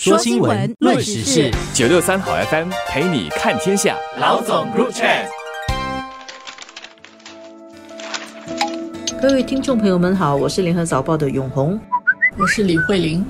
说新闻，论时事，九六三好 FM 陪你看天下。老总入场。各位听众朋友们好，我是联合早报的永红，我是李慧玲。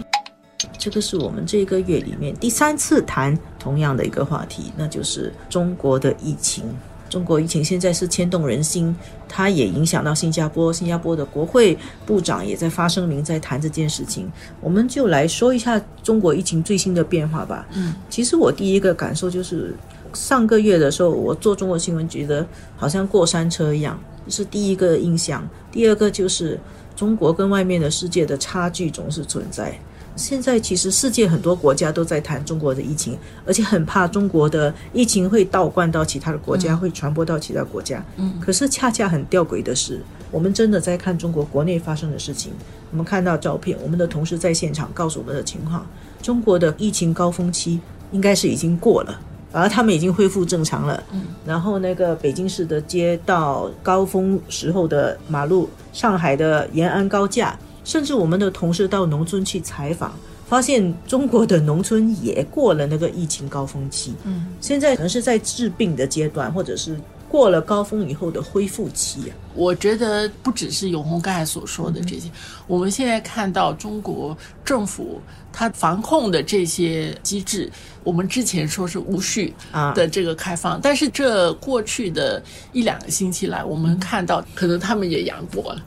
这个是我们这个月里面第三次谈同样的一个话题，那就是中国的疫情。中国疫情现在是牵动人心，它也影响到新加坡。新加坡的国会部长也在发声明，在谈这件事情。我们就来说一下中国疫情最新的变化吧。嗯，其实我第一个感受就是，上个月的时候，我做中国新闻，觉得好像过山车一样，这是第一个印象。第二个就是中国跟外面的世界的差距总是存在。现在其实世界很多国家都在谈中国的疫情，而且很怕中国的疫情会倒灌到其他的国家，会传播到其他国家。嗯，可是恰恰很吊诡的是，我们真的在看中国国内发生的事情。我们看到照片，我们的同事在现场告诉我们的情况：中国的疫情高峰期应该是已经过了，而他们已经恢复正常了。嗯，然后那个北京市的街道高峰时候的马路，上海的延安高架。甚至我们的同事到农村去采访，发现中国的农村也过了那个疫情高峰期。嗯，现在可能是在治病的阶段，或者是过了高峰以后的恢复期。我觉得不只是永红刚才所说的这些，我们现在看到中国政府它防控的这些机制，我们之前说是无序的这个开放，但是这过去的一两个星期来，我们看到可能他们也阳过了。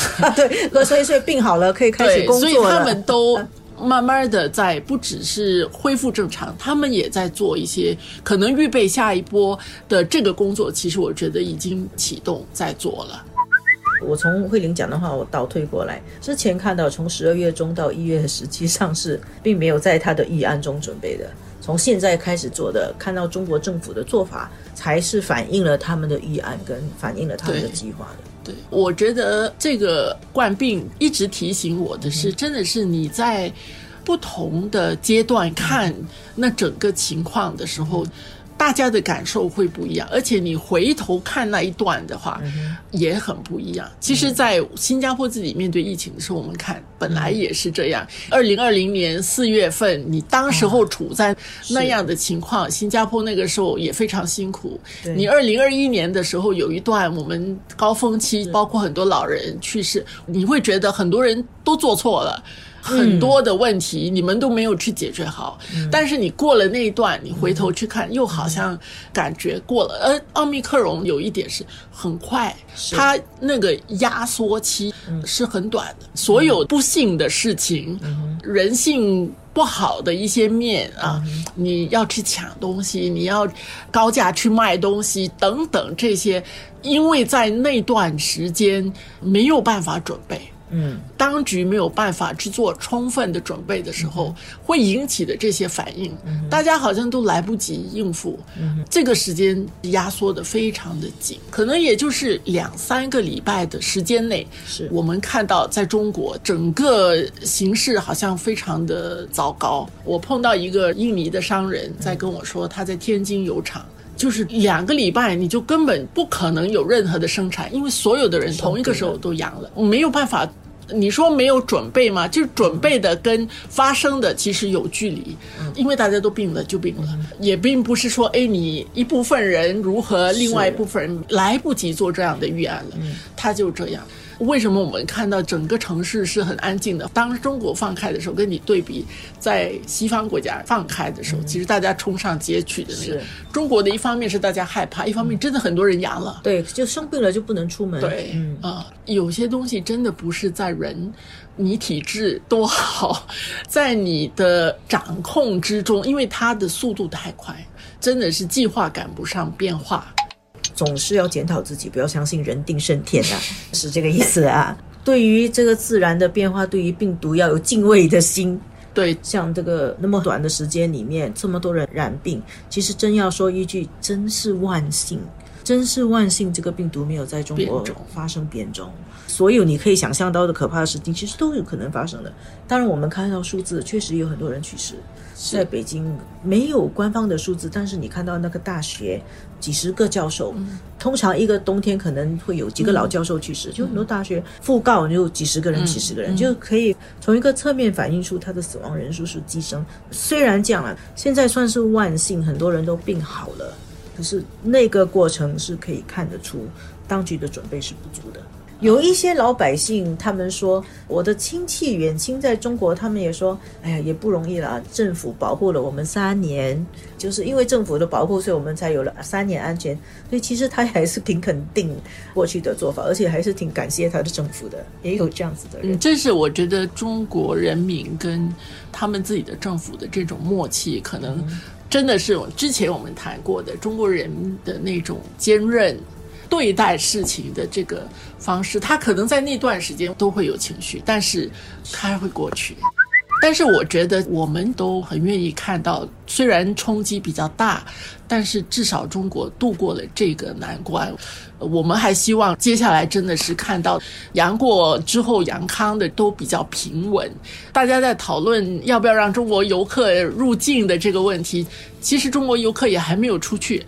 对，所以所以病好了，可以开始工作了。所以他们都 慢慢的在不只是恢复正常，他们也在做一些可能预备下一波的这个工作。其实我觉得已经启动在做了。我从慧玲讲的话，我倒退过来，之前看到从十二月中到一月，实际上是并没有在他的议案中准备的。从现在开始做的，看到中国政府的做法，才是反映了他们的预案跟反映了他们的计划的。对，我觉得这个冠病一直提醒我的是，真的是你在不同的阶段看那整个情况的时候。大家的感受会不一样，而且你回头看那一段的话，也很不一样。其实，在新加坡自己面对疫情的时候，我们看本来也是这样。二零二零年四月份，你当时候处在那样的情况，新加坡那个时候也非常辛苦。你二零二一年的时候有一段我们高峰期，包括很多老人去世，你会觉得很多人都做错了。很多的问题你们都没有去解决好，但是你过了那一段，你回头去看，又好像感觉过了。而奥密克戎有一点是很快，它那个压缩期是很短的。所有不幸的事情，人性不好的一些面啊，你要去抢东西，你要高价去卖东西等等这些，因为在那段时间没有办法准备。嗯，当局没有办法去做充分的准备的时候，会引起的这些反应，大家好像都来不及应付。这个时间压缩的非常的紧，可能也就是两三个礼拜的时间内，是我们看到在中国整个形势好像非常的糟糕。我碰到一个印尼的商人在跟我说，他在天津有厂，就是两个礼拜你就根本不可能有任何的生产，因为所有的人同一个时候都阳了，没有办法。你说没有准备吗？就是准备的跟发生的其实有距离，因为大家都病了就病了，也并不是说哎你一部分人如何，另外一部分人来不及做这样的预案了，他就这样。为什么我们看到整个城市是很安静的？当中国放开的时候，跟你对比，在西方国家放开的时候，其实大家冲上街去的那个。中国的一方面是大家害怕，一方面真的很多人阳了。对，就生病了就不能出门。对，嗯啊，有些东西真的不是在人，你体质多好，在你的掌控之中，因为它的速度太快，真的是计划赶不上变化。总是要检讨自己，不要相信人定胜天呐，是这个意思啊。对于这个自然的变化，对于病毒要有敬畏的心。对，像这个那么短的时间里面，这么多人染病，其实真要说一句，真是万幸。真是万幸，这个病毒没有在中国发生变种。所有你可以想象到的可怕的事情，其实都有可能发生的。当然，我们看到数字，确实有很多人去世。在北京没有官方的数字，但是你看到那个大学几十个教授，通常一个冬天可能会有几个老教授去世，就很多大学讣告就几十个人、几十个人，就可以从一个侧面反映出他的死亡人数是激增。虽然这样了，现在算是万幸，很多人都病好了，可是那个过程是可以看得出当局的准备是不足的。有一些老百姓，他们说我的亲戚远亲在中国，他们也说，哎呀，也不容易了。政府保护了我们三年，就是因为政府的保护，所以我们才有了三年安全。所以其实他还是挺肯定过去的做法，而且还是挺感谢他的政府的。也有这样子的人，嗯，这是我觉得中国人民跟他们自己的政府的这种默契，可能真的是之前我们谈过的中国人的那种坚韧。对待事情的这个方式，他可能在那段时间都会有情绪，但是他会过去。但是我觉得我们都很愿意看到，虽然冲击比较大，但是至少中国度过了这个难关。我们还希望接下来真的是看到杨过之后杨康的都比较平稳。大家在讨论要不要让中国游客入境的这个问题，其实中国游客也还没有出去。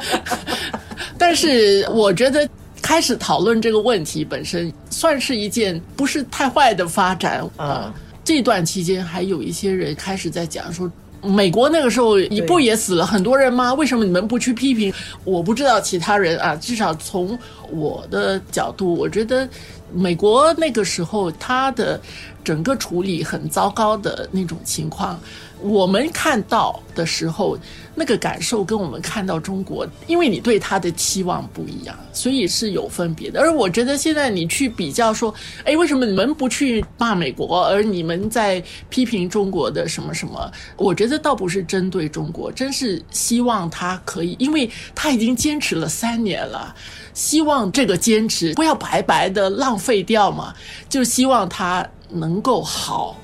但是我觉得开始讨论这个问题本身，算是一件不是太坏的发展啊。这段期间还有一些人开始在讲说，美国那个时候不也死了很多人吗？为什么你们不去批评？我不知道其他人啊，至少从我的角度，我觉得美国那个时候他的整个处理很糟糕的那种情况。我们看到的时候，那个感受跟我们看到中国，因为你对他的期望不一样，所以是有分别的。而我觉得现在你去比较说，哎，为什么你们不去骂美国，而你们在批评中国的什么什么？我觉得倒不是针对中国，真是希望他可以，因为他已经坚持了三年了，希望这个坚持不要白白的浪费掉嘛，就希望他能够好。